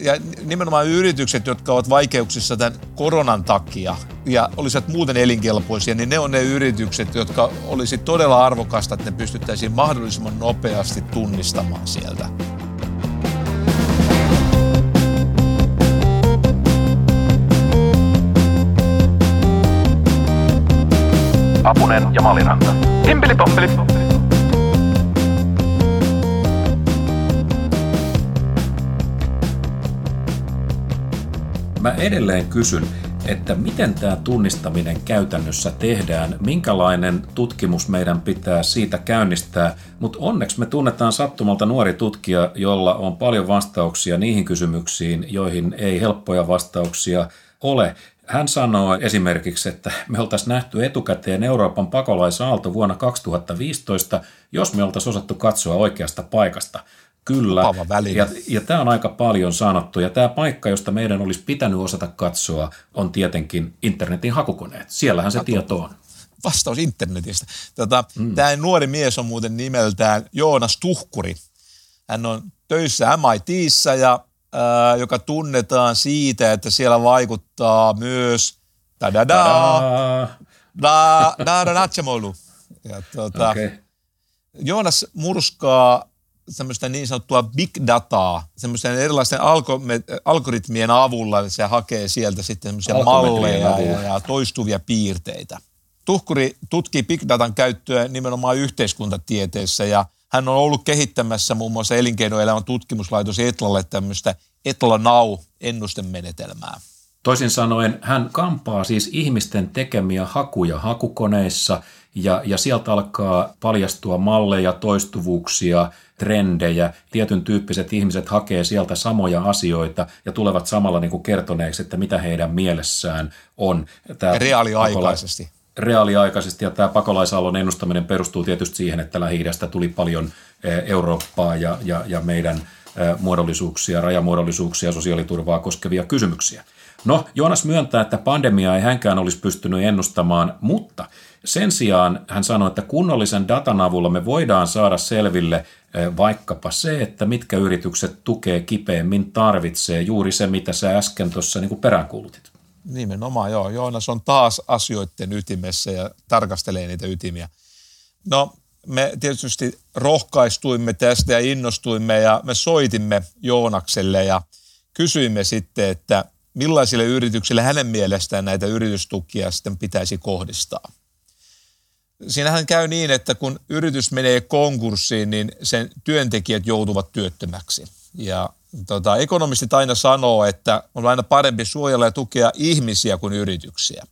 ja nimenomaan yritykset, jotka ovat vaikeuksissa tämän koronan takia ja olisivat muuten elinkelpoisia, niin ne on ne yritykset, jotka olisi todella arvokasta, että ne pystyttäisiin mahdollisimman nopeasti tunnistamaan sieltä. Apunen ja Maliranta. Himpeli pompeli. Mä edelleen kysyn, että miten tämä tunnistaminen käytännössä tehdään, minkälainen tutkimus meidän pitää siitä käynnistää, mutta onneksi me tunnetaan sattumalta nuori tutkija, jolla on paljon vastauksia niihin kysymyksiin, joihin ei helppoja vastauksia ole. Hän sanoo esimerkiksi, että me oltaisiin nähty etukäteen Euroopan pakolaisaalto vuonna 2015, jos me oltaisiin osattu katsoa oikeasta paikasta – Kyllä. Ja, ja tämä on aika paljon sanottu. Ja tämä paikka, josta meidän olisi pitänyt osata katsoa, on tietenkin internetin hakukoneet. Siellähän se tieto on. Vastaus internetistä. Tota, mm. Tämä nuori mies on muuten nimeltään Joonas Tuhkuri. Hän on töissä MITissä ja ää, joka tunnetaan siitä, että siellä vaikuttaa myös da da da da da da da Ja tuota, okay. Joonas murskaa semmoista niin sanottua big dataa, semmoisten erilaisten alko, algoritmien avulla, se hakee sieltä sitten semmoisia malleja ja, ja toistuvia piirteitä. Tuhkuri tutkii big datan käyttöä nimenomaan yhteiskuntatieteessä ja hän on ollut kehittämässä muun muassa elinkeinoelämän tutkimuslaitos Etlalle tämmöistä Etla Now-ennustemenetelmää. Toisin sanoen hän kampaa siis ihmisten tekemiä hakuja hakukoneissa ja, ja sieltä alkaa paljastua malleja, toistuvuuksia, trendejä. Tietyn tyyppiset ihmiset hakee sieltä samoja asioita ja tulevat samalla niin kuin kertoneeksi, että mitä heidän mielessään on. Tämä reaaliaikaisesti. Reaaliaikaisesti ja tämä pakolaisaallon ennustaminen perustuu tietysti siihen, että lähi tuli paljon Eurooppaa ja, ja, ja meidän muodollisuuksia, rajamuodollisuuksia, sosiaaliturvaa koskevia kysymyksiä. No, Joonas myöntää, että pandemia ei hänkään olisi pystynyt ennustamaan, mutta sen sijaan hän sanoi, että kunnollisen datan avulla me voidaan saada selville vaikkapa se, että mitkä yritykset tukee kipeämmin tarvitsee, juuri se, mitä sä äsken tuossa niin peräänkuulutit. Nimenomaan, joo. Joonas on taas asioiden ytimessä ja tarkastelee niitä ytimiä. No, me tietysti rohkaistuimme tästä ja innostuimme ja me soitimme Joonakselle ja kysyimme sitten, että millaisille yrityksille hänen mielestään näitä yritystukia sitten pitäisi kohdistaa. Siinähän käy niin, että kun yritys menee konkurssiin, niin sen työntekijät joutuvat työttömäksi. Ja tota, ekonomistit aina sanoo, että on aina parempi suojella ja tukea ihmisiä kuin yrityksiä.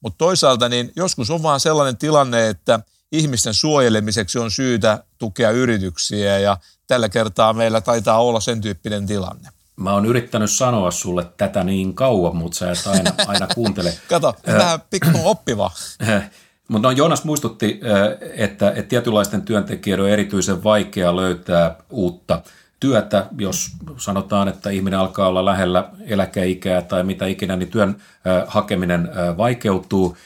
Mutta toisaalta niin joskus on vaan sellainen tilanne, että ihmisten suojelemiseksi on syytä tukea yrityksiä ja tällä kertaa meillä taitaa olla sen tyyppinen tilanne. Mä oon yrittänyt sanoa sulle tätä niin kauan, mutta sä et aina, aina kuuntele. Kato, vähän pikku oppiva. Mutta no, Joonas muistutti, että, että tietynlaisten työntekijöiden on erityisen vaikea löytää uutta työtä, jos sanotaan, että ihminen alkaa olla lähellä eläkeikää tai mitä ikinä, niin työn hakeminen vaikeutuu.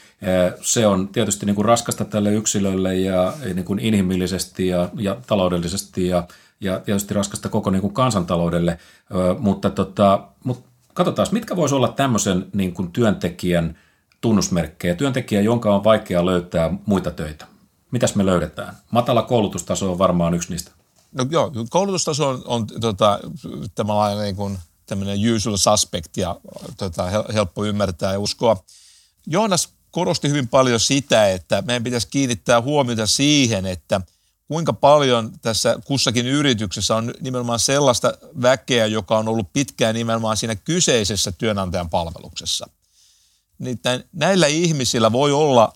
Se on tietysti niin kuin raskasta tälle yksilölle ja niin kuin inhimillisesti ja, ja taloudellisesti ja, ja tietysti raskasta koko niin kuin kansantaloudelle, mutta, tota, mutta katsotaan, mitkä voisi olla tämmöisen niin kuin työntekijän – tunnusmerkkejä, työntekijä, jonka on vaikea löytää muita töitä? Mitäs me löydetään? Matala koulutustaso on varmaan yksi niistä. No joo, koulutustaso on, on tota, tämä niin kuin, tämmöinen usual suspect ja tota, helppo ymmärtää ja uskoa. Joonas korosti hyvin paljon sitä, että meidän pitäisi kiinnittää huomiota siihen, että kuinka paljon tässä kussakin yrityksessä on nimenomaan sellaista väkeä, joka on ollut pitkään nimenomaan siinä kyseisessä työnantajan palveluksessa. Niitä, näillä ihmisillä voi olla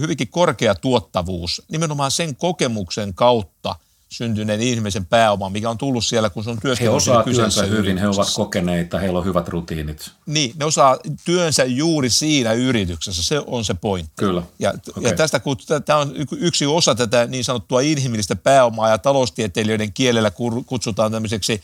hyvinkin korkea tuottavuus nimenomaan sen kokemuksen kautta – syntyneen ihmisen pääoma, mikä on tullut siellä, kun se on työskennellyt He osaa työnsä hyvin, he ovat kokeneita, heillä on hyvät rutiinit. Niin, ne osaa työnsä juuri siinä yrityksessä, se on se pointti. Kyllä. Ja, okay. ja tästä, kun tämä on yksi osa tätä niin sanottua inhimillistä pääomaa ja taloustieteilijöiden kielellä kutsutaan tämmöiseksi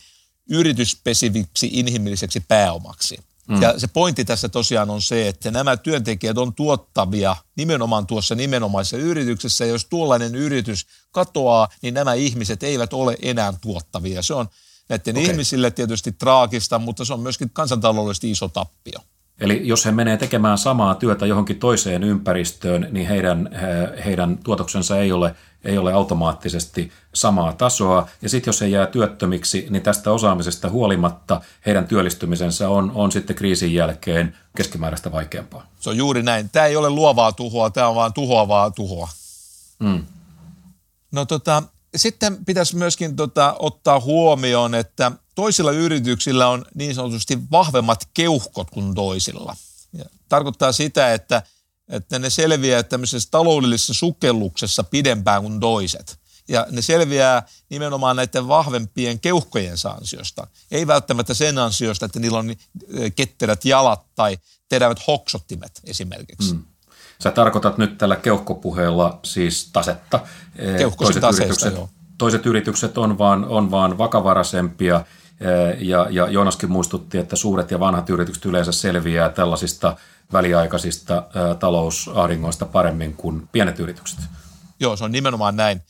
yrityspesifiksi inhimilliseksi pääomaksi. Mm. Ja se pointti tässä tosiaan on se, että nämä työntekijät on tuottavia nimenomaan tuossa nimenomaisessa yrityksessä. Ja jos tuollainen yritys katoaa, niin nämä ihmiset eivät ole enää tuottavia. Se on näiden okay. ihmisille tietysti traagista, mutta se on myöskin kansantaloudellisesti iso tappio. Eli jos he menee tekemään samaa työtä johonkin toiseen ympäristöön, niin heidän, heidän tuotoksensa ei ole, ei ole automaattisesti samaa tasoa. Ja sitten jos he jää työttömiksi, niin tästä osaamisesta huolimatta heidän työllistymisensä on, on sitten kriisin jälkeen keskimääräistä vaikeampaa. Se on juuri näin. Tämä ei ole luovaa tuhoa, tämä on vain tuhoavaa tuhoa. Mm. No tota, sitten pitäisi myöskin tota, ottaa huomioon, että toisilla yrityksillä on niin sanotusti vahvemmat keuhkot kuin toisilla. Ja tarkoittaa sitä, että, että ne selviää tämmöisessä taloudellisessa sukelluksessa pidempään kuin toiset. Ja ne selviää nimenomaan näiden vahvempien keuhkojen ansiosta. Ei välttämättä sen ansiosta, että niillä on ketterät jalat tai terävät hoksottimet esimerkiksi. Mm. Sä tarkoitat nyt tällä keuhkopuheella siis tasetta. Keuhkoisen taseesta, yritykset, joo. Toiset yritykset on vaan, on vaan vakavaraisempia ja, ja Joonaskin muistutti, että suuret ja vanhat yritykset yleensä selviää tällaisista väliaikaisista ä, talousahdingoista paremmin kuin pienet yritykset. Joo, se on nimenomaan näin.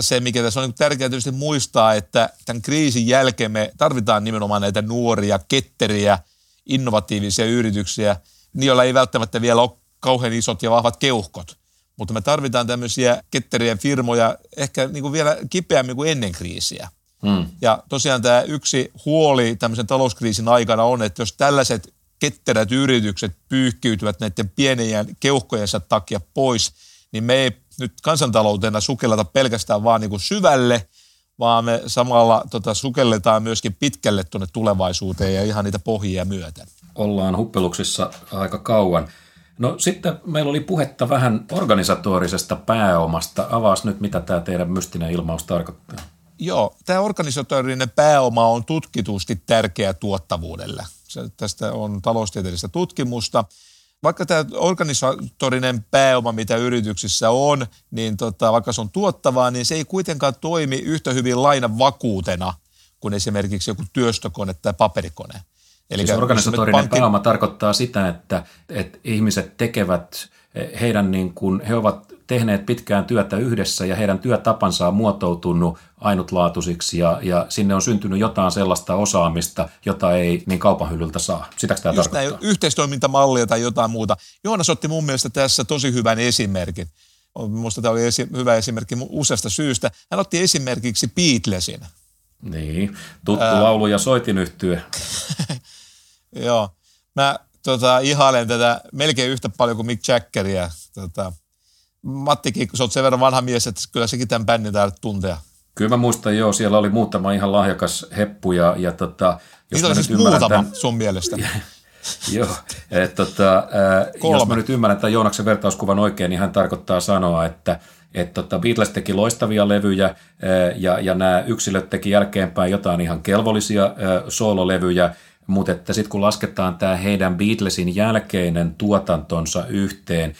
Se, mikä tässä on tärkeää tietysti muistaa, että tämän kriisin jälkeen me tarvitaan nimenomaan näitä nuoria, ketteriä, innovatiivisia yrityksiä, joilla ei välttämättä vielä ole kauhean isot ja vahvat keuhkot. Mutta me tarvitaan tämmöisiä ketteriä firmoja ehkä niin kuin vielä kipeämmin kuin ennen kriisiä. Hmm. Ja tosiaan tämä yksi huoli tämmöisen talouskriisin aikana on, että jos tällaiset ketterät yritykset pyyhkiytyvät näiden pienien keuhkojensa takia pois, niin me ei nyt kansantaloutena sukelleta pelkästään vaan niin kuin syvälle, vaan me samalla tota, sukelletaan myöskin pitkälle tuonne tulevaisuuteen ja ihan niitä pohjia myöten. Ollaan huppeluksissa aika kauan. No sitten meillä oli puhetta vähän organisatorisesta pääomasta. Avaas nyt, mitä tämä teidän mystinen ilmaus tarkoittaa. Joo, tämä organisatorinen pääoma on tutkitusti tärkeä tuottavuudelle. Se, tästä on taloustieteellistä tutkimusta. Vaikka tämä organisatorinen pääoma, mitä yrityksissä on, niin tota, vaikka se on tuottavaa, niin se ei kuitenkaan toimi yhtä hyvin lainan vakuutena kuin esimerkiksi joku työstökone tai paperikone. Eli siis organisatorinen pankki... pääoma tarkoittaa sitä, että, että ihmiset tekevät, heidän niin kuin, he ovat tehneet pitkään työtä yhdessä ja heidän työtapansa on muotoutunut ainutlaatuisiksi ja, ja sinne on syntynyt jotain sellaista osaamista, jota ei niin kaupan hyllyltä saa. Sitäkö tämä Just tarkoittaa? Näin, yhteistoimintamallia tai jotain muuta. Joonas otti mun mielestä tässä tosi hyvän esimerkin. Minusta tämä oli esi- hyvä esimerkki useasta syystä. Hän otti esimerkiksi Beatlesin. Niin, tuttu Ää... laulu ja soitin yhtyä. Joo. Mä tota, ihailen tätä melkein yhtä paljon kuin Mick Jaggeria. Tota, Mattikin, kun sä oot sen verran vanha mies, että kyllä sekin tämän bändin täällä tuntea. Kyllä mä muistan, joo, siellä oli muutama ihan lahjakas heppu ja, ja tota, jos Niitä oli siis muutama tämän, sun mielestä. joo, et, tota, ää, jos mä nyt ymmärrän tämän Joonaksen vertauskuvan oikein, niin hän tarkoittaa sanoa, että et, tota, Beatles teki loistavia levyjä ää, ja, ja nämä yksilöt teki jälkeenpäin jotain ihan kelvollisia ää, soololevyjä, mutta että sitten kun lasketaan tämä heidän Beatlesin jälkeinen tuotantonsa yhteen,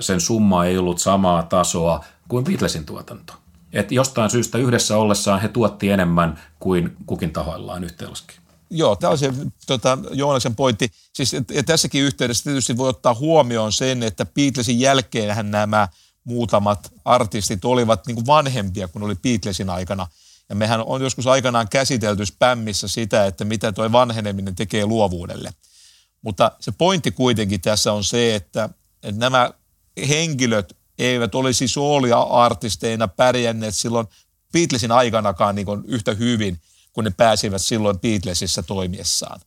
sen summa ei ollut samaa tasoa kuin Beatlesin tuotanto. Et jostain syystä yhdessä ollessaan he tuotti enemmän kuin kukin tahoillaan yhteenlaskin. Joo, tämä on se tota, Joonaksen pointti. Siis, et tässäkin yhteydessä tietysti voi ottaa huomioon sen, että Beatlesin jälkeen nämä muutamat artistit olivat niin kuin vanhempia kuin oli Beatlesin aikana – ja mehän on joskus aikanaan käsitelty spämmissä sitä, että mitä tuo vanheneminen tekee luovuudelle. Mutta se pointti kuitenkin tässä on se, että, että nämä henkilöt eivät olisi soolia-artisteina pärjänneet silloin Beatlesin aikanakaan niin yhtä hyvin, kun ne pääsivät silloin Beatlesissa toimiessaan.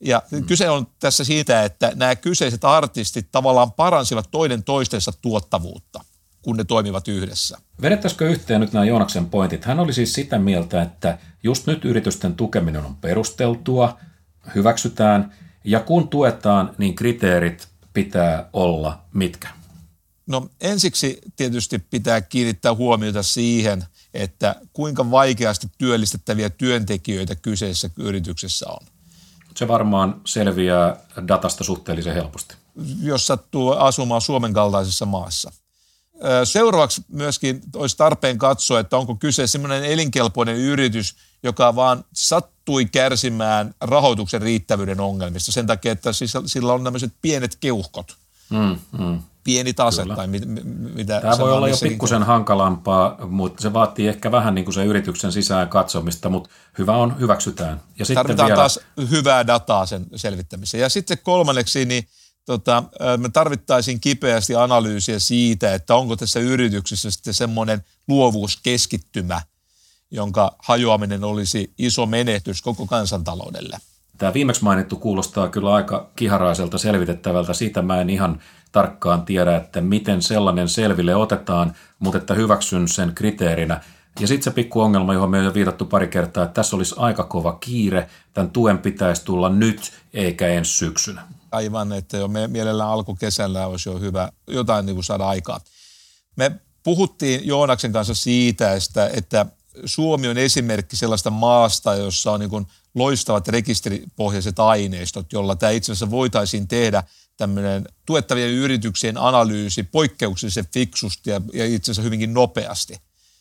Ja hmm. kyse on tässä siitä, että nämä kyseiset artistit tavallaan paransivat toinen toistensa tuottavuutta, kun ne toimivat yhdessä. Vedettäisikö yhteen nyt nämä Joonaksen pointit? Hän oli siis sitä mieltä, että just nyt yritysten tukeminen on perusteltua, hyväksytään, ja kun tuetaan, niin kriteerit pitää olla mitkä? No ensiksi tietysti pitää kiinnittää huomiota siihen, että kuinka vaikeasti työllistettäviä työntekijöitä kyseisessä yrityksessä on. Se varmaan selviää datasta suhteellisen helposti. Jos sattuu asumaan Suomen kaltaisessa maassa. Seuraavaksi myöskin olisi tarpeen katsoa, että onko kyse sellainen elinkelpoinen yritys, joka vaan sattui kärsimään rahoituksen riittävyyden ongelmista sen takia, että sillä on tämmöiset pienet keuhkot. Mm, mm pieni tase Kyllä. tai mit, mitä Tämä voi olla jo pikkusen hankalampaa, mutta se vaatii ehkä vähän niin kuin se yrityksen sisään katsomista, mutta hyvä on, hyväksytään. Ja sitten Tarvitaan vielä... taas hyvää dataa sen selvittämiseen. Ja sitten kolmanneksi, niin tota, me tarvittaisiin kipeästi analyysiä siitä, että onko tässä yrityksessä sitten semmoinen luovuuskeskittymä, jonka hajoaminen olisi iso menetys koko kansantaloudelle. Tämä viimeksi mainittu kuulostaa kyllä aika kiharaiselta selvitettävältä. Siitä mä en ihan tarkkaan tiedä, että miten sellainen selville otetaan, mutta että hyväksyn sen kriteerinä. Ja sitten se pikku ongelma, johon me on jo viitattu pari kertaa, että tässä olisi aika kova kiire. Tämän tuen pitäisi tulla nyt eikä ensi syksynä. Aivan, että jo mielellään alkukesällä olisi jo hyvä jotain niin kuin saada aikaa. Me puhuttiin Joonaksen kanssa siitä, että Suomi on esimerkki sellaista maasta, jossa on niin loistavat rekisteripohjaiset aineistot, jolla tämä itse asiassa voitaisiin tehdä tämmöinen tuettavien yrityksien analyysi poikkeuksellisen fiksusti ja, ja itse asiassa hyvinkin nopeasti.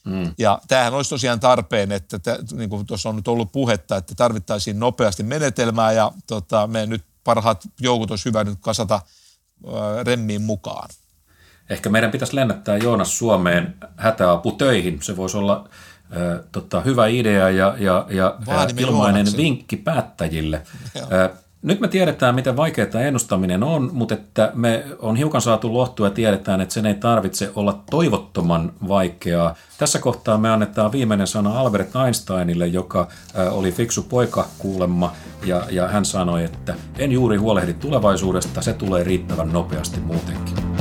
Mm. Ja tämähän olisi tosiaan tarpeen, että t- niin kuin tuossa on nyt ollut puhetta, että tarvittaisiin nopeasti menetelmää ja tota, me nyt parhaat joukot olisi hyvä nyt kasata äh, remmiin mukaan. Ehkä meidän pitäisi lennättää Joonas Suomeen hätäaputöihin. Se voisi olla tota, hyvä idea ja, ja, ja ilmainen vinkki päättäjille. Nyt me tiedetään, miten vaikeaa ennustaminen on, mutta että me on hiukan saatu lohtua ja tiedetään, että sen ei tarvitse olla toivottoman vaikeaa. Tässä kohtaa me annetaan viimeinen sana Albert Einsteinille, joka oli fiksu poika kuulemma, ja, ja hän sanoi, että en juuri huolehdi tulevaisuudesta, se tulee riittävän nopeasti muutenkin.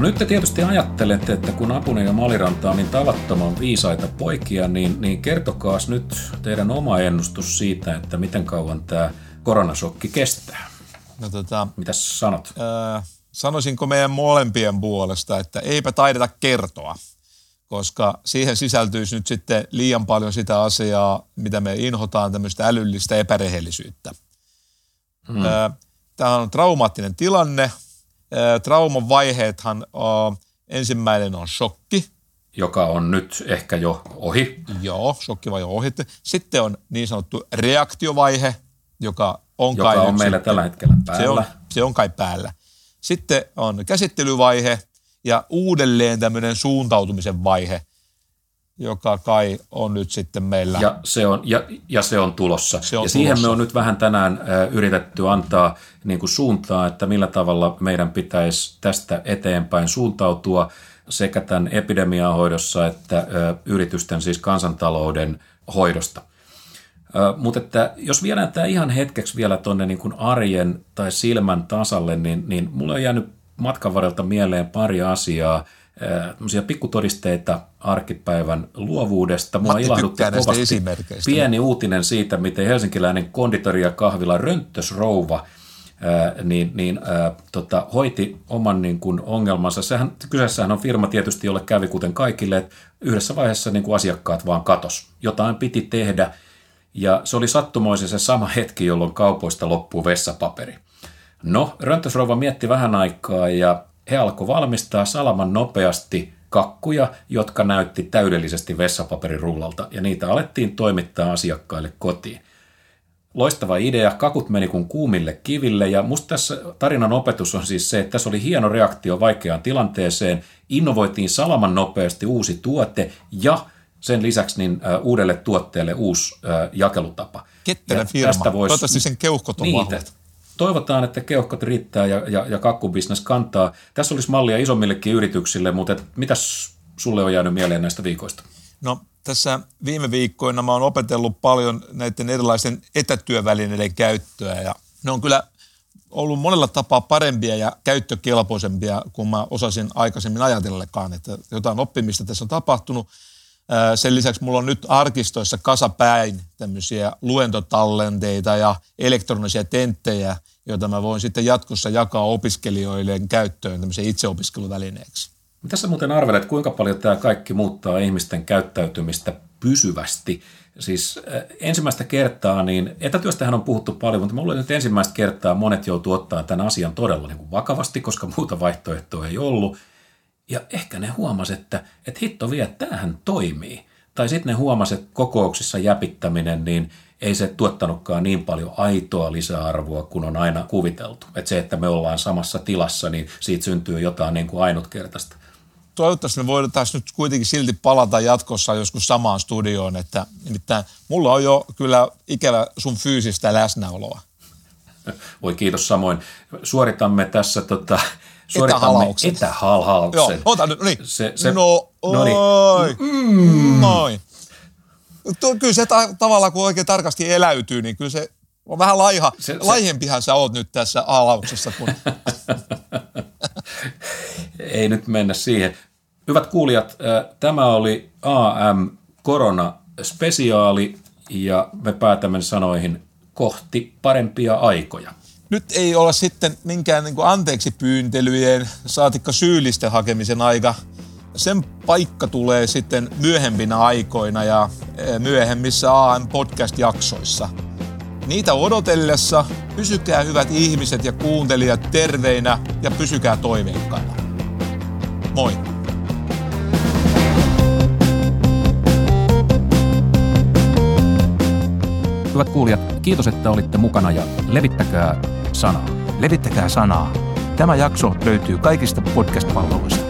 No nyt te tietysti ajattelette, että kun Apunen ja Maliranta on niin tavattoman viisaita poikia, niin, niin kertokaa nyt teidän oma ennustus siitä, että miten kauan tämä koronasokki kestää. No tota, Mitäs sanot? Äh, sanoisinko meidän molempien puolesta, että eipä taideta kertoa, koska siihen sisältyisi nyt sitten liian paljon sitä asiaa, mitä me inhotaan, tämmöistä älyllistä epärehellisyyttä. Hmm. Tämä on traumaattinen tilanne, trauman vaiheethan ensimmäinen on shokki. Joka on nyt ehkä jo ohi. Joo, shokkivaihe on ohi. Sitten on niin sanottu reaktiovaihe, joka on joka kai on meillä sitten, tällä hetkellä päällä. Se on, se on kai päällä. Sitten on käsittelyvaihe ja uudelleen tämmöinen suuntautumisen vaihe, joka kai on nyt sitten meillä. Ja se on, ja, ja se on tulossa. Se on ja tulossa. siihen me on nyt vähän tänään yritetty antaa niin kuin suuntaa, että millä tavalla meidän pitäisi tästä eteenpäin suuntautua sekä tämän epidemian hoidossa että yritysten siis kansantalouden hoidosta. Mutta että jos viedään tämä ihan hetkeksi vielä tuonne niin kuin arjen tai silmän tasalle, niin, niin mulle on jäänyt matkan varrelta mieleen pari asiaa – pikkutodisteita arkipäivän luovuudesta. Mua ilahdutti kovasti pieni uutinen siitä, miten helsinkiläinen konditori ja kahvila Rönttösrouva ää, niin, niin, ää, tota, hoiti oman niin kuin, ongelmansa. Sehän, kyseessähän on firma tietysti, jolle kävi kuten kaikille, että yhdessä vaiheessa niin kuin asiakkaat vaan katos. Jotain piti tehdä ja se oli sattumoisen se sama hetki, jolloin kaupoista loppuu vessapaperi. No, Rönttösrouva mietti vähän aikaa ja he alkoi valmistaa salaman nopeasti kakkuja, jotka näytti täydellisesti vessapaperirullalta, ja niitä alettiin toimittaa asiakkaille kotiin. Loistava idea, kakut meni kuin kuumille kiville, ja musta tässä tarinan opetus on siis se, että tässä oli hieno reaktio vaikeaan tilanteeseen, innovoitiin salaman nopeasti uusi tuote, ja sen lisäksi niin uudelle tuotteelle uusi jakelutapa. Ketterä Ja firma. tästä vois- Toivottavasti sen keuhkot on Niin, vahvat. Toivotaan, että keuhkot riittää ja, ja, ja kakkubisnes kantaa. Tässä olisi mallia isommillekin yrityksille, mutta et, mitäs sulle on jäänyt mieleen näistä viikoista? No tässä viime viikkoina mä oon opetellut paljon näiden erilaisten etätyövälineiden käyttöä ja ne on kyllä ollut monella tapaa parempia ja käyttökelpoisempia kuin mä osasin aikaisemmin ajatellekaan, että jotain oppimista tässä on tapahtunut. Sen lisäksi mulla on nyt arkistoissa kasapäin tämmöisiä luentotallenteita ja elektronisia tenttejä, joita mä voin sitten jatkossa jakaa opiskelijoille käyttöön tämmöisen itseopiskeluvälineeksi. Mitä sä muuten arvelet, kuinka paljon tämä kaikki muuttaa ihmisten käyttäytymistä pysyvästi? Siis ensimmäistä kertaa, niin etätyöstähän on puhuttu paljon, mutta mä luulen, että ensimmäistä kertaa monet joutuu ottaa tämän asian todella niin kuin vakavasti, koska muuta vaihtoehtoa ei ollut. Ja ehkä ne huomasi, että, että hitto vie, että tämähän toimii. Tai sitten ne huomasi, että kokouksissa jäpittäminen, niin ei se tuottanutkaan niin paljon aitoa lisäarvoa kuin on aina kuviteltu. Että se, että me ollaan samassa tilassa, niin siitä syntyy jotain niin kuin ainutkertaista. toivottavasti me voidaan nyt kuitenkin silti palata jatkossa joskus samaan studioon, että nimittäin mulla on jo kyllä ikävä sun fyysistä läsnäoloa. Voi kiitos samoin. Suoritamme tässä tota, suoritamme Etähalauksen. etähalhauksen. Joo, ota nyt, niin. Se, se, no, no niin. oi, mm. noin. Tuo, kyllä se ta- tavallaan, kun oikein tarkasti eläytyy, niin kyllä se on vähän laiha. Se- se- Laihempihan sä oot nyt tässä halauksessa. Kun... Ei nyt mennä siihen. Hyvät kuulijat, tämä oli AM Korona spesiaali ja me päätämme sanoihin kohti parempia aikoja. Nyt ei ole sitten minkään niin anteeksi pyyntelyjen, saatikka syyllisten hakemisen aika. Sen paikka tulee sitten myöhempinä aikoina ja eh, myöhemmissä AM-podcast-jaksoissa. Niitä odotellessa pysykää hyvät ihmiset ja kuuntelijat terveinä ja pysykää toiveikkaina. Moi! Hyvät kuulijat, kiitos, että olitte mukana ja levittäkää sanaa. Levittäkää sanaa. Tämä jakso löytyy kaikista podcast-palveluista.